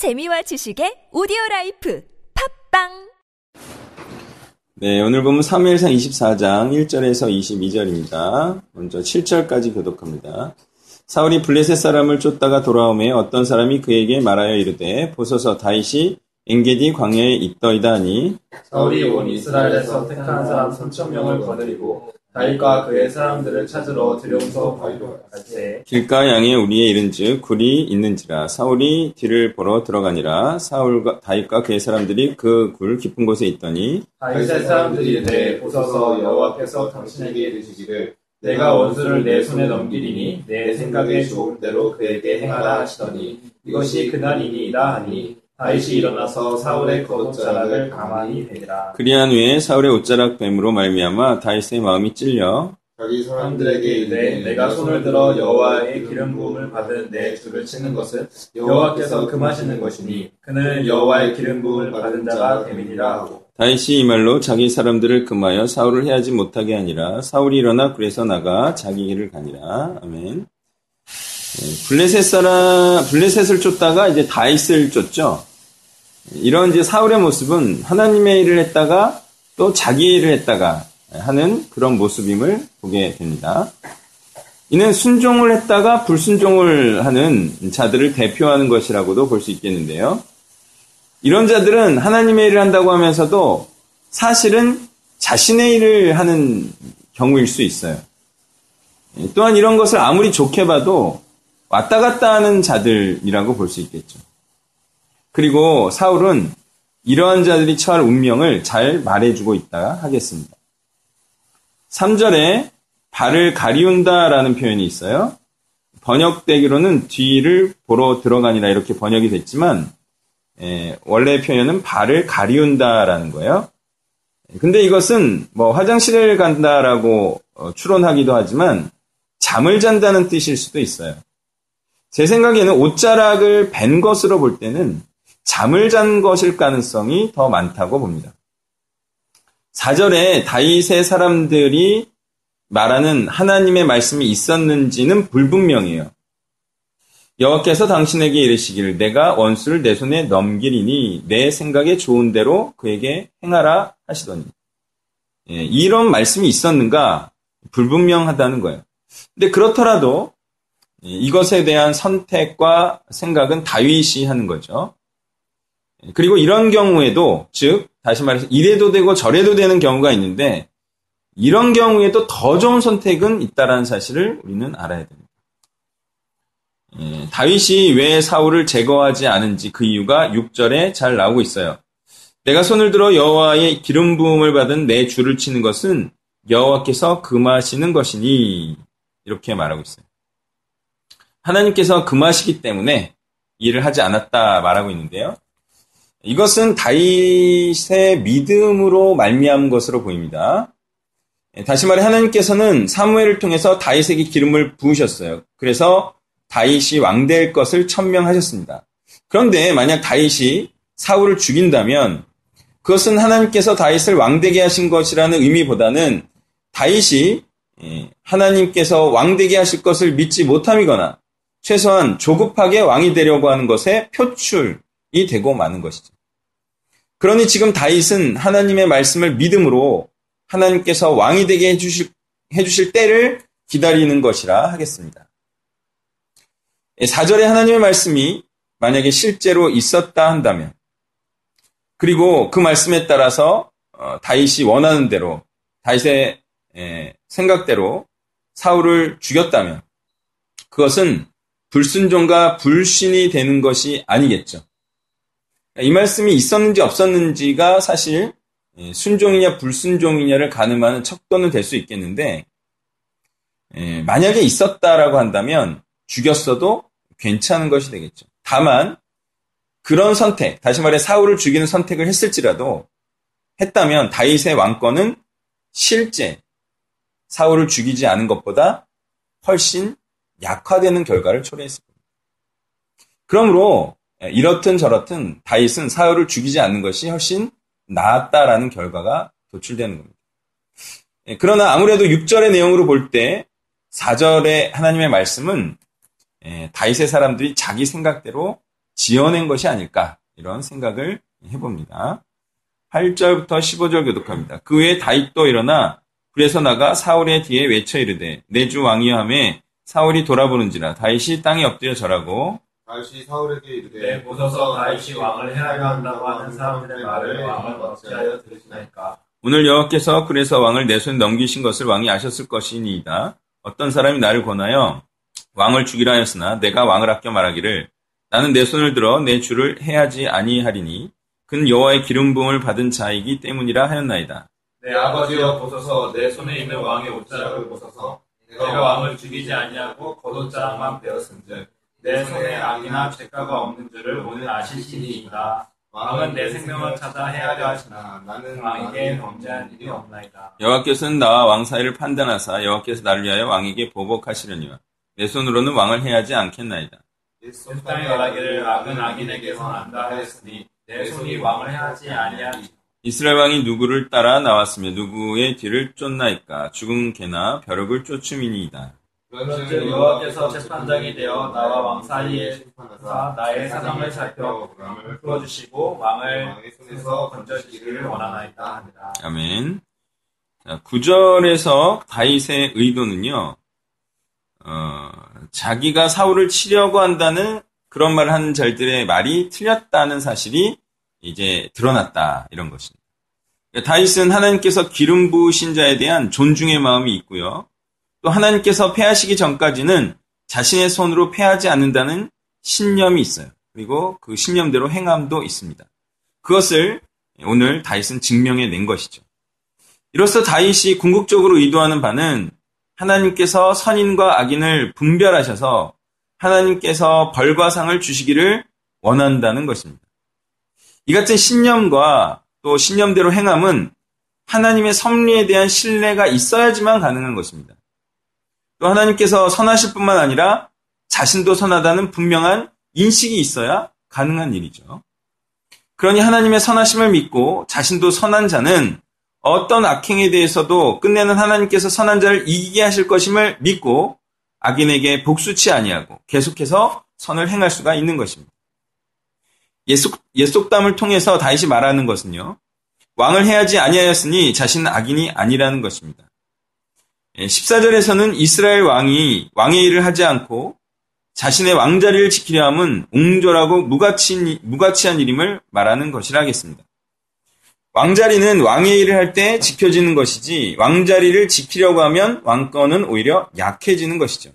재미와 지식의 오디오 라이프 팟빵 네, 오늘 본문 사무엘상 24장 1절에서 22절입니다. 먼저 7절까지 교독합니다. 사울이 블레셋 사람을 쫓다가 돌아오매 어떤 사람이 그에게 말하여 이르되 보소서 다윗이 엔게디 광야에 있더이다 하니 사울이 온 이스라엘에서 택한 사람 3천 명을 거느리고 다윗과 그의 사람들을 찾으러 들염소 갈때 길가 양에 우리의 이른즉 굴이 있는지라 사울이 뒤를 보러 들어가니라 사울과 다윗과 그의 사람들이 그 굴 깊은 곳에 있더니 다윗의 사람들이 이르되 보소서 여호와께서 당신에게 이르시기를 내가 원수를 내 손에 넘기리니 내 생각에 좋은 대로 그에게 행하라 하시더니 이것이 그날이니이다 하니 다윗이 일어나서 사울의 겉옷자락을 가만히 베니라. 그리한 후에 사울의 옷자락 뱀으로 말미암아 다윗의 마음이 찔려 자기 사람들에게 이르되 내가 손을 들어 여호와의 기름 부음을 받은 내 주를 치는 것은 여호와께서 금하시는 것이니 그는 여호와의 기름 부음을 받은 자가 됨이니라 하고. 다윗이 이 말로 자기 사람들을 금하여 사울을 해하지 못하게 하니라. 사울이 일어나 그래서 나가 자기 길을 가니라. 아멘. 네, 블레셋 사람 블레셋을 쫓다가 이제 다윗을 쫓죠 이런 이제 사울의 모습은 하나님의 일을 했다가 또 자기 일을 했다가 하는 그런 모습임을 보게 됩니다. 이는 순종을 했다가 불순종을 하는 자들을 대표하는 것이라고도 볼 수 있겠는데요. 이런 자들은 하나님의 일을 한다고 하면서도 사실은 자신의 일을 하는 경우일 수 있어요. 또한 이런 것을 아무리 좋게 봐도 왔다 갔다 하는 자들이라고 볼 수 있겠죠. 그리고 사울은 이러한 자들이 처할 운명을 잘 말해주고 있다 하겠습니다. 3절에 발을 가리운다라는 표현이 있어요. 번역되기로는 뒤를 보러 들어가니라 이렇게 번역이 됐지만 에, 원래 표현은 발을 가리운다라는 거예요. 근데 이것은 뭐 화장실을 간다라고 어, 추론하기도 하지만 잠을 잔다는 뜻일 수도 있어요. 제 생각에는 옷자락을 벤 것으로 볼 때는 잠을 잔 것일 가능성이 더 많다고 봅니다. 4절에 다윗의 사람들이 말하는 하나님의 말씀이 있었는지는 불분명해요. 여호와께서 당신에게 이르시기를 내가 원수를 내 손에 넘기리니 내 생각에 좋은 대로 그에게 행하라 하시더니 예, 이런 말씀이 있었는가 불분명하다는 거예요. 근데 그렇더라도 이것에 대한 선택과 생각은 다윗이 하는 거죠. 그리고 이런 경우에도 즉 다시 말해서 이래도 되고 저래도 되는 경우가 있는데 이런 경우에도 더 좋은 선택은 있다라는 사실을 우리는 알아야 됩니다. 예, 다윗이 왜 사울을 제거하지 않은지 그 이유가 6절에 잘 나오고 있어요. 내가 손을 들어 여호와의 기름 부음을 받은 내 주를 치는 것은 여호와께서 금하시는 것이니 이렇게 말하고 있어요. 하나님께서 금하시기 때문에 일을 하지 않았다 말하고 있는데요. 이것은 다윗의 믿음으로 말미암은 것으로 보입니다. 예, 다시 말해 하나님께서는 사무엘을 통해서 다윗에게 기름을 부으셨어요. 그래서 다윗이 왕될 것을 천명하셨습니다. 그런데 만약 다윗이 사울을 죽인다면 그것은 하나님께서 다윗을 왕되게 하신 것이라는 의미보다는 다윗이 예, 하나님께서 왕되게 하실 것을 믿지 못함이거나 최소한 조급하게 왕이 되려고 하는 것의 표출이 되고 마는 것이죠. 그러니 지금 다윗은 하나님의 말씀을 믿음으로 하나님께서 왕이 되게 해주실, 해주실 때를 기다리는 것이라 하겠습니다. 4절에 하나님의 말씀이 만약에 실제로 있었다 한다면, 그리고 그 말씀에 따라서 어, 다윗이 원하는 대로, 다윗의 생각대로 사울을 죽였다면, 그것은 불순종과 불신이 되는 것이 아니겠죠. 이 말씀이 있었는지 없었는지가 사실 예, 순종이냐 불순종이냐를 가늠하는 척도는 될 수 있겠는데 예, 만약에 있었다라고 한다면 죽였어도 괜찮은 것이 되겠죠. 다만 그런 선택, 다시 말해 사울을 죽이는 선택을 했을지라도 했다면 다윗의 왕권은 실제 사울을 죽이지 않은 것보다 훨씬 약화되는 결과를 초래했을 겁니다. 그러므로 예, 이렇든 저렇든 다윗은 사울을 죽이지 않는 것이 훨씬 낫다라는 결과가 도출되는 겁니다. 예, 그러나 아무래도 6절의 내용으로 볼 때 4절의 하나님의 말씀은 예, 다윗의 사람들이 자기 생각대로 지어낸 것이 아닐까 이런 생각을 해봅니다. 8절부터 15절 교독합니다. 그 후에 다윗도 일어나 불에서 나가 사울의 뒤에 외쳐 이르되 내주 왕이함에 사울이 돌아보는지라 다윗이 땅에 엎드려 절하고 다윗이 사울에게 이르되 내 보소서 다윗이 왕을 해하려 한다고 하는 사람들의 말을 왕은 어찌하여 들으시나이까 오늘 여호와께서 그래서 왕을 내 손에 넘기신 것을 왕이 아셨을 것이니이다. 어떤 사람이 나를 권하여 왕을 죽이라 하였으나 내가 왕을 아껴 말하기를 나는 내 손을 들어 내 주를 해하지 아니하리니 그는 여호와의 기름 부음을 받은 자이기 때문이라 하였나이다. 내 아버지여 보소서 내 손에 있는 왕의 옷자락을 보소서 내가 왕을 죽이지 아니하고 겉옷자락만 베었은즉 내 손에 악이나 죄가가 없는 줄을 오늘 아시시니이다 왕은 내 생명을 찾아 해하려 하시나. 나는 왕에게 범죄한 일이 없나이다. 여호와께서는 나와 왕 사이를 판단하사 여호와께서 나를 위하여 왕에게 보복하시려니와 내 손으로는 왕을 해하지 않겠나이다. 그 땅에 말하기를 악은 악인에게서 난다 하였으니 내 손이 왕을 해하지 아니하니. 이스라엘 왕이 누구를 따라 나왔으며 누구의 뒤를 쫓나이까? 죽은 개나 벼룩을 쫓음이니이다. 그런즉 여호와께서 재판장이 되어 나와 왕 사이에 사 나의 사정을 살펴 풀어주시고 왕을 손에서 건져주시기를 원하나이다 합니다. 아멘. 자, 9절에서 다윗의 의도는요, 어, 자기가 사울을 치려고 한다는 그런 말을 하는 자들의 말이 틀렸다는 사실이 이제 드러났다. 이런 것입니다. 그러니까 다윗은 하나님께서 기름 부으신 자에 대한 존중의 마음이 있고요. 또 하나님께서 패하시기 전까지는 자신의 손으로 패하지 않는다는 신념이 있어요. 그리고 그 신념대로 행함도 있습니다. 그것을 오늘 다윗은 증명해 낸 것이죠. 이로써 다윗이 궁극적으로 의도하는 바는 하나님께서 선인과 악인을 분별하셔서 하나님께서 벌과 상을 주시기를 원한다는 것입니다. 이 같은 신념과 또 신념대로 행함은 하나님의 섭리에 대한 신뢰가 있어야지만 가능한 것입니다. 또 하나님께서 선하실 뿐만 아니라 자신도 선하다는 분명한 인식이 있어야 가능한 일이죠. 그러니 하나님의 선하심을 믿고 자신도 선한 자는 어떤 악행에 대해서도 끝내는 하나님께서 선한 자를 이기게 하실 것임을 믿고 악인에게 복수치 아니하고 계속해서 선을 행할 수가 있는 것입니다. 예속, 예속담을 통해서 다시 말하는 것은요. 왕을 해야지 아니하였으니 자신은 악인이 아니라는 것입니다. 14절에서는 이스라엘 왕이 왕의 일을 하지 않고 자신의 왕자리를 지키려 함은 옹졸하고 무가치, 무가치한 일임을 말하는 것이라 하겠습니다. 왕자리는 왕의 일을 할 때 지켜지는 것이지 왕자리를 지키려고 하면 왕권은 오히려 약해지는 것이죠.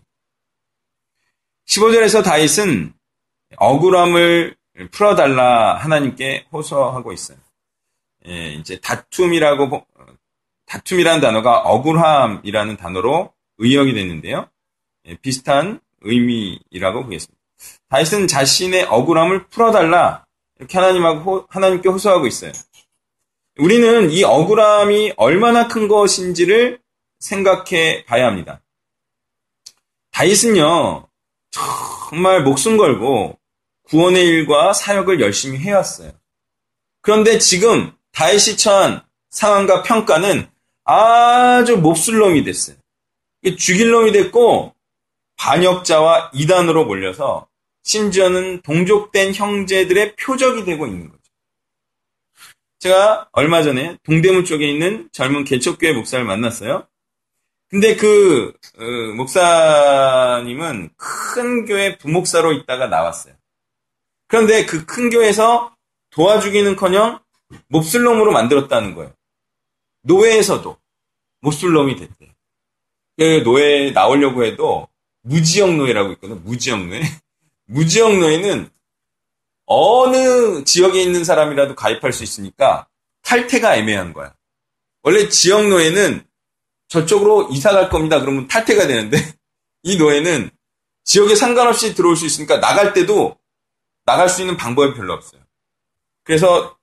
15절에서 다윗은 억울함을 풀어달라 하나님께 호소하고 있어요. 예, 이제 다툼이라고 다툼이라는 단어가 억울함이라는 단어로 의역이 됐는데요. 예, 비슷한 의미라고 보겠습니다. 다윗은 자신의 억울함을 풀어달라 이렇게 하나님하고 하나님께 호소하고 있어요. 우리는 이 억울함이 얼마나 큰 것인지를 생각해 봐야 합니다. 다윗은요 정말 목숨 걸고 구원의 일과 사역을 열심히 해왔어요. 그런데 지금 다윗이 처한 상황과 평가는 아주 몹쓸 놈이 됐어요. 죽일 놈이 됐고 반역자와 이단으로 몰려서 심지어는 동족된 형제들의 표적이 되고 있는 거죠. 제가 얼마 전에 동대문 쪽에 있는 젊은 개척교회 목사를 만났어요. 근데 그 어, 목사님은 큰 교회 부목사로 있다가 나왔어요. 그런데 그 큰 교회에서 도와주기는커녕 몹쓸 놈으로 만들었다는 거예요. 노예에서도 몹쓸 놈이 됐대요. 그 노예 나오려고 해도 무지역 노예라고 있거든요. 무지역 노예. 무지역 노예는 어느 지역에 있는 사람이라도 가입할 수 있으니까 탈퇴가 애매한 거야. 원래 지역 노예는 저쪽으로 이사 갈 겁니다. 그러면 탈퇴가 되는데 이 노예는 지역에 상관없이 들어올 수 있으니까 나갈 때도 나갈 수 있는 방법이 별로 없어요. 그래서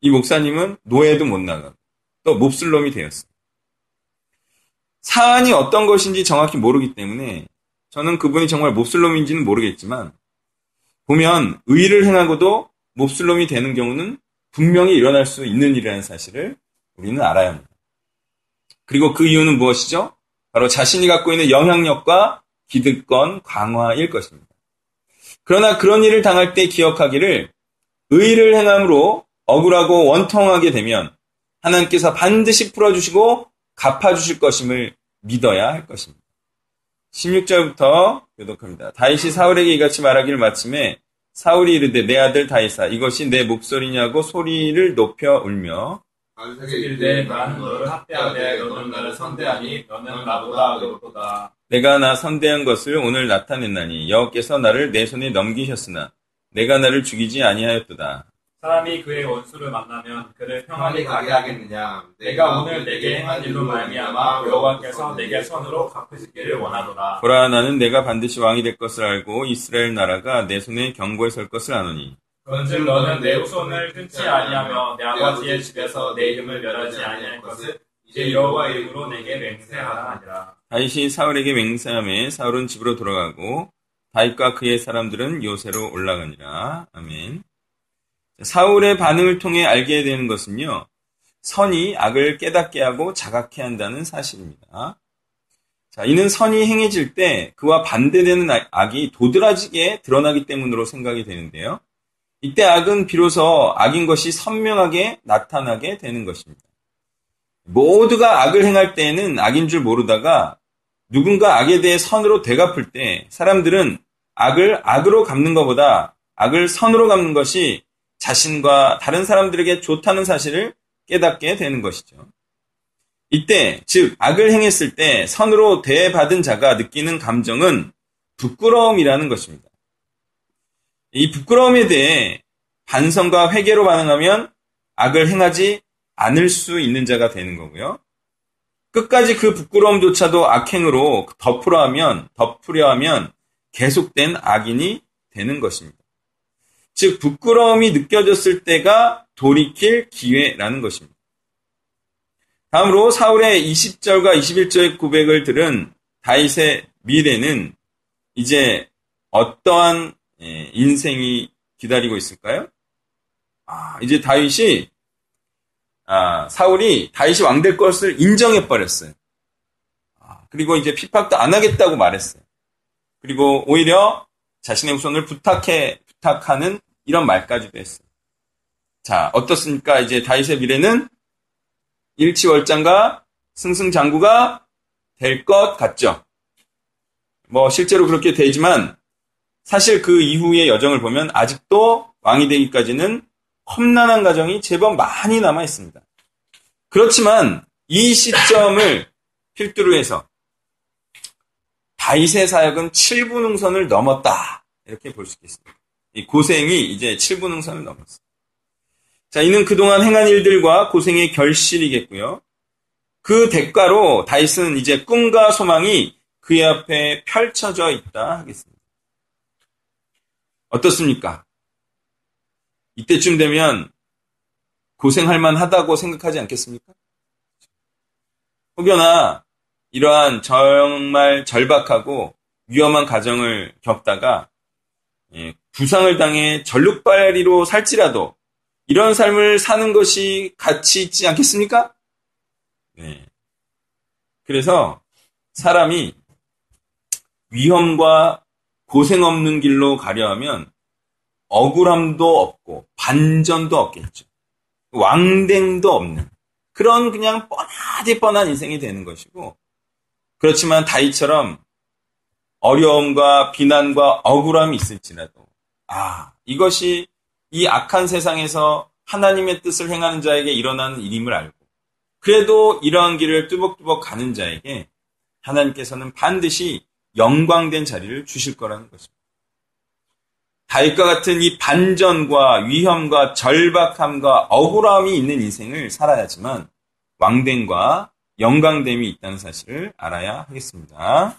이 목사님은 노예도 못 나가고 또 몹쓸 놈이 되었어요. 사안이 어떤 것인지 정확히 모르기 때문에 저는 그분이 정말 몹쓸 놈인지는 모르겠지만 보면 의를 행하고도 몹쓸 놈이 되는 경우는 분명히 일어날 수 있는 일이라는 사실을 우리는 알아야 합니다. 그리고 그 이유는 무엇이죠? 바로 자신이 갖고 있는 영향력과 기득권 강화일 것입니다. 그러나 그런 일을 당할 때 기억하기를 의를 행함으로 억울하고 원통하게 되면 하나님께서 반드시 풀어주시고 갚아주실 것임을 믿어야 할 것입니다. 16절부터 교독합니다. 다윗이 사울에게 이같이 말하기를 마침에 사울이 이르되 내 아들 다윗아 이것이 내 목소리냐고 소리를 높여 울며 이르되 나는 너를 학대하되 너는 나를 선대하니 너는 나보다 어렵도다. 내가 나 선대한 것을 오늘 나타냈나니 여호께서 나를 내 손에 넘기셨으나 내가 나를 죽이지 아니하였도다. 사람이 그의 원수를 만나면 그를 평안히 가게 하겠느냐? 내가 오늘 내게 행한 일로 말미암아 여호와께서 내게 손으로 갚으시기를 원하노라. 보라 나는 내가 반드시 왕이 될 것을 알고 이스라엘 나라가 내 손에 경고에 설 것을 아노니 그런즉 너는 내 후손을 끊지 아니하며 내 아버지의 집에서 내 이름을 멸하지 아니할 것을 이제 여호와 이름으로 내게 맹세하라 하니라. 다윗이 사울에게 맹세함에 사울은 집으로 돌아가고 다윗과 그의 사람들은 요새로 올라가니라. 아멘. 사울의 반응을 통해 알게 되는 것은요. 선이 악을 깨닫게 하고 자각해 한다는 사실입니다. 자, 이는 선이 행해질 때 그와 반대되는 악이 도드라지게 드러나기 때문으로 생각이 되는데요. 이때 악은 비로소 악인 것이 선명하게 나타나게 되는 것입니다. 모두가 악을 행할 때에는 악인 줄 모르다가 누군가 악에 대해 선으로 되갚을 때 사람들은 악을 악으로 갚는 것보다 악을 선으로 갚는 것이 자신과 다른 사람들에게 좋다는 사실을 깨닫게 되는 것이죠. 이때, 즉, 악을 행했을 때 선으로 대받은 자가 느끼는 감정은 부끄러움이라는 것입니다. 이 부끄러움에 대해 반성과 회개로 반응하면 악을 행하지 않을 수 있는 자가 되는 거고요. 끝까지 그 부끄러움조차도 악행으로 덮으려 하면, 덮으려 하면 계속된 악인이 되는 것입니다. 즉, 부끄러움이 느껴졌을 때가 돌이킬 기회라는 것입니다. 다음으로 사울의 20절과 21절의 고백을 들은 다윗의 미래는 이제 어떠한 인생이 기다리고 있을까요? 아, 이제 다윗이 아, 사울이 다윗이 왕 될 것을 인정해 버렸어요. 아, 그리고 이제 핍박도 안 하겠다고 말했어요. 그리고 오히려 자신의 후손을 부탁해 부탁하는 이런 말까지도 했어요. 자, 어떻습니까? 이제 다윗의 미래는 일치월장과 승승장구가 될 것 같죠. 뭐 실제로 그렇게 되지만 사실 그 이후의 여정을 보면 아직도 왕이 되기까지는 험난한 과정이 제법 많이 남아 있습니다. 그렇지만 이 시점을 필두로 해서 다윗의 사역은 7분응선을 넘었다. 이렇게 볼 수 있겠습니다. 이 고생이 이제 7분응선을 넘었어요. 자, 이는 그동안 행한 일들과 고생의 결실이겠고요. 그 대가로 다윗은 이제 꿈과 소망이 그의 앞에 펼쳐져 있다 하겠습니다. 어떻습니까? 이때쯤 되면 고생할 만하다고 생각하지 않겠습니까? 혹여나 이러한 정말 절박하고 위험한 가정을 겪다가 예, 부상을 당해 전룩발이로 살지라도 이런 삶을 사는 것이 가치 있지 않겠습니까? 네. 그래서 사람이 위험과 고생 없는 길로 가려 하면 억울함도 없고 반전도 없겠죠. 왕댕도 없는 그런 그냥 뻔하디 뻔한 인생이 되는 것이고 그렇지만 다이처럼 어려움과 비난과 억울함이 있을지라도 아 이것이 이 악한 세상에서 하나님의 뜻을 행하는 자에게 일어나는 일임을 알고 그래도 이러한 길을 뚜벅뚜벅 가는 자에게 하나님께서는 반드시 영광된 자리를 주실 거라는 것입니다. 다윗과 같은 이 반전과 위험과 절박함과 억울함이 있는 인생을 살아야지만 왕됨과 영광됨이 있다는 사실을 알아야 하겠습니다.